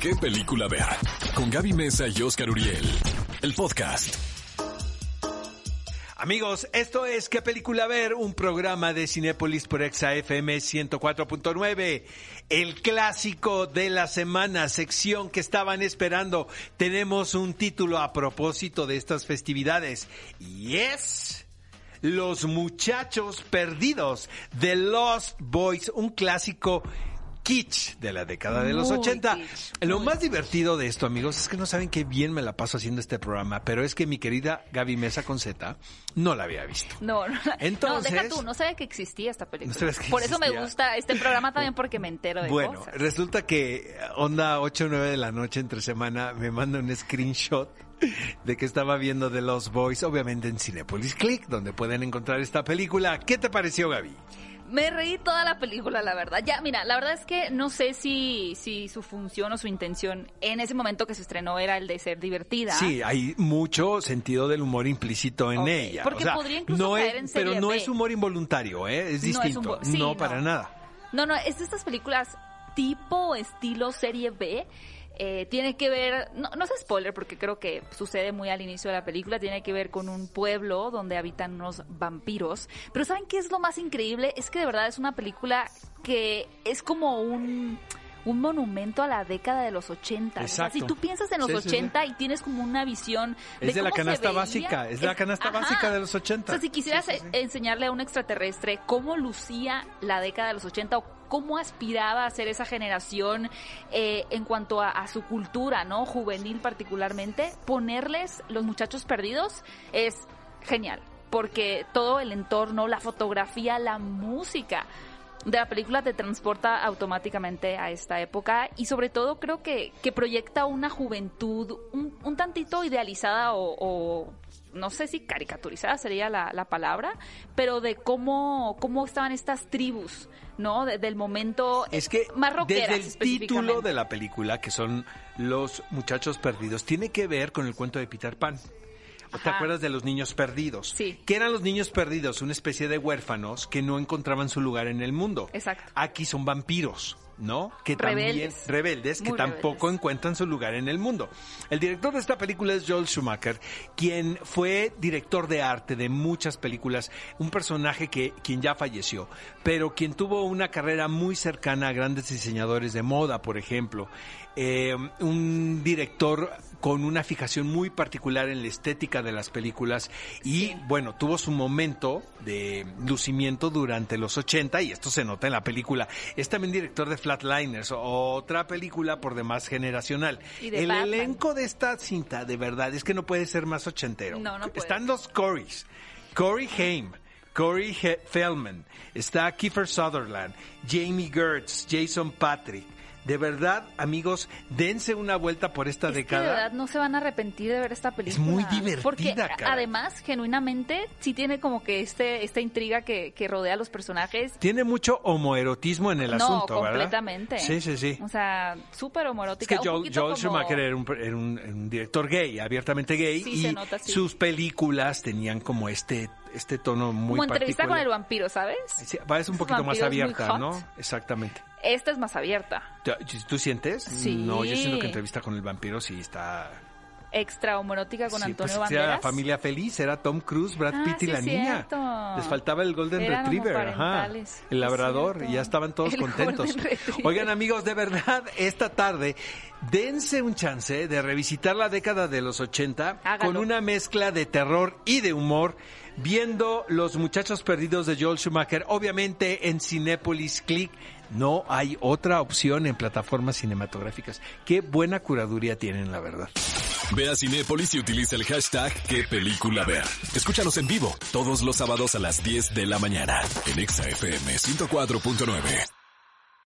¿Qué película ver? Con Gaby Mesa y Oscar Uriel. El podcast. Amigos, esto es ¿Qué película ver? Un programa de Cinépolis por Exa FM 104.9. El clásico de la semana, sección que estaban esperando. Tenemos un título a propósito de estas festividades. Y es... Los muchachos perdidos de Lost Boys, un clásico kitsch de la década de los Muy 80. kitsch, Lo más divertido de esto, amigos, es que no saben qué bien me la paso haciendo este programa, pero es que mi querida Gaby Mesa con Z no la había visto. No, no. Entonces- no, deja tú, no sabía que existía esta película. No que Por eso me gusta este programa también porque me entero de Bueno, cosas. resulta que onda 8 o 9 de la noche entre semana me manda un screenshot de que estaba viendo The Lost Boys, obviamente en Cinepolis Click, donde pueden encontrar esta película. ¿Qué te pareció, Gaby? Me reí toda la película, la verdad. Ya, mira, la verdad es que no sé si, si su función o su intención en ese momento que se estrenó era el de ser divertida. Sí, hay mucho sentido del humor implícito en ella. porque O sea, podría incluso no caer es, en serie Pero no B. es humor involuntario, ¿eh? es No es distinto. humor- sí, no, para no. nada. No, no, es de estas películas tipo estilo serie B. eh, tiene que ver, no, no es spoiler porque creo que sucede muy al inicio de la película, tiene que ver con un pueblo donde habitan unos vampiros. Pero ¿saben qué es lo más increíble? Es que de verdad es una película que es como un un monumento a la década de los 80. O sea, si tú piensas en los Sí, sí, sí. 80 y tienes como una visión Es de la cómo se canasta veía, básica, es de la canasta básica de los 80. O sea, si quisieras enseñarle a un extraterrestre cómo lucía la década de los 80 o cómo aspiraba a ser esa generación eh, en cuanto a, a su cultura, ¿no? Juvenil particularmente, ponerles los muchachos perdidos es genial, porque todo el entorno, la fotografía, la música de la película te transporta automáticamente a esta época y sobre todo creo que, que proyecta una juventud un, un tantito idealizada o, o no sé si caricaturizada sería la, la palabra, pero de cómo, cómo estaban estas tribus, ¿no? De- del momento Es que más rockeras desde el título de la película, que son Los Muchachos Perdidos, tiene que ver con el cuento de Peter Pan. ¿O ¿Te acuerdas de los niños perdidos? Sí. ¿Qué eran los niños perdidos? Una especie de huérfanos que no encontraban su lugar en el mundo. Exacto. Aquí son vampiros, ¿no? Que también Rebeldes. rebeldes, que Muy tampoco rebeldes. encuentran su lugar en el mundo. El director de esta película es Joel Schumacher, quien fue director de arte de muchas películas, un personaje que quien ya falleció, pero quien tuvo una carrera muy cercana a grandes diseñadores de moda, por ejemplo. Eh, un director con una fijación muy particular en la estética de las películas y bueno, tuvo su momento de lucimiento durante los 80 y esto se nota en la película. Es también director de Flatliners, otra película por demás generacional. Y de El Batman. elenco de esta cinta, de verdad, es que no puede ser más ochentero. No, no puede. Están los Corys, Corey Haim. Corey Feldman, está Kiefer Sutherland, Jamie Gertz, Jason Patrick. De verdad, amigos, dense una vuelta por esta Es que década. de verdad no se van a arrepentir de ver esta película. muy divertida, Porque además, genuinamente, sí tiene como que este esta intriga que, que rodea a los personajes. Tiene mucho homoerotismo en el no, asunto, ¿verdad? completamente. Sí, sí, sí. O sea, súper Es homorótica. que Joel, Joel como- Schumacher era, un, era un- era un director gay, abiertamente gay, Sí, y se nota, sí. sus películas tenían como este, este tono muy Como entrevista con el vampiro, ¿sabes? Sí, es un poquito más abierta. ¿no? Exactamente. Esta es más abierta. ¿Tú, sientes? Sí. No, yo siento que entrevista con el vampiro sí está... Extra homorótica con sí, Antonio pues, era la Banderas. familia feliz, era Tom Cruise, Brad Ah, Pitt y sí la niña. cierto. Les faltaba el Golden Eran Retriever, ajá, el labrador, y ya estaban todos El contentos. Oigan amigos, de verdad, esta tarde, dense un chance de revisitar la década de los 80 Hágalo. con una mezcla de terror y de humor, viendo Los Muchachos Perdidos de Joel Schumacher, obviamente en Cinépolis Click. No hay otra opción en plataformas cinematográficas. Qué buena curaduría tienen, la verdad. Ve a Cinépolis y utiliza el hashtag ¿Qué película ver? Escúchanos en vivo todos los sábados a las 10 de la mañana en Exa FM 104.9.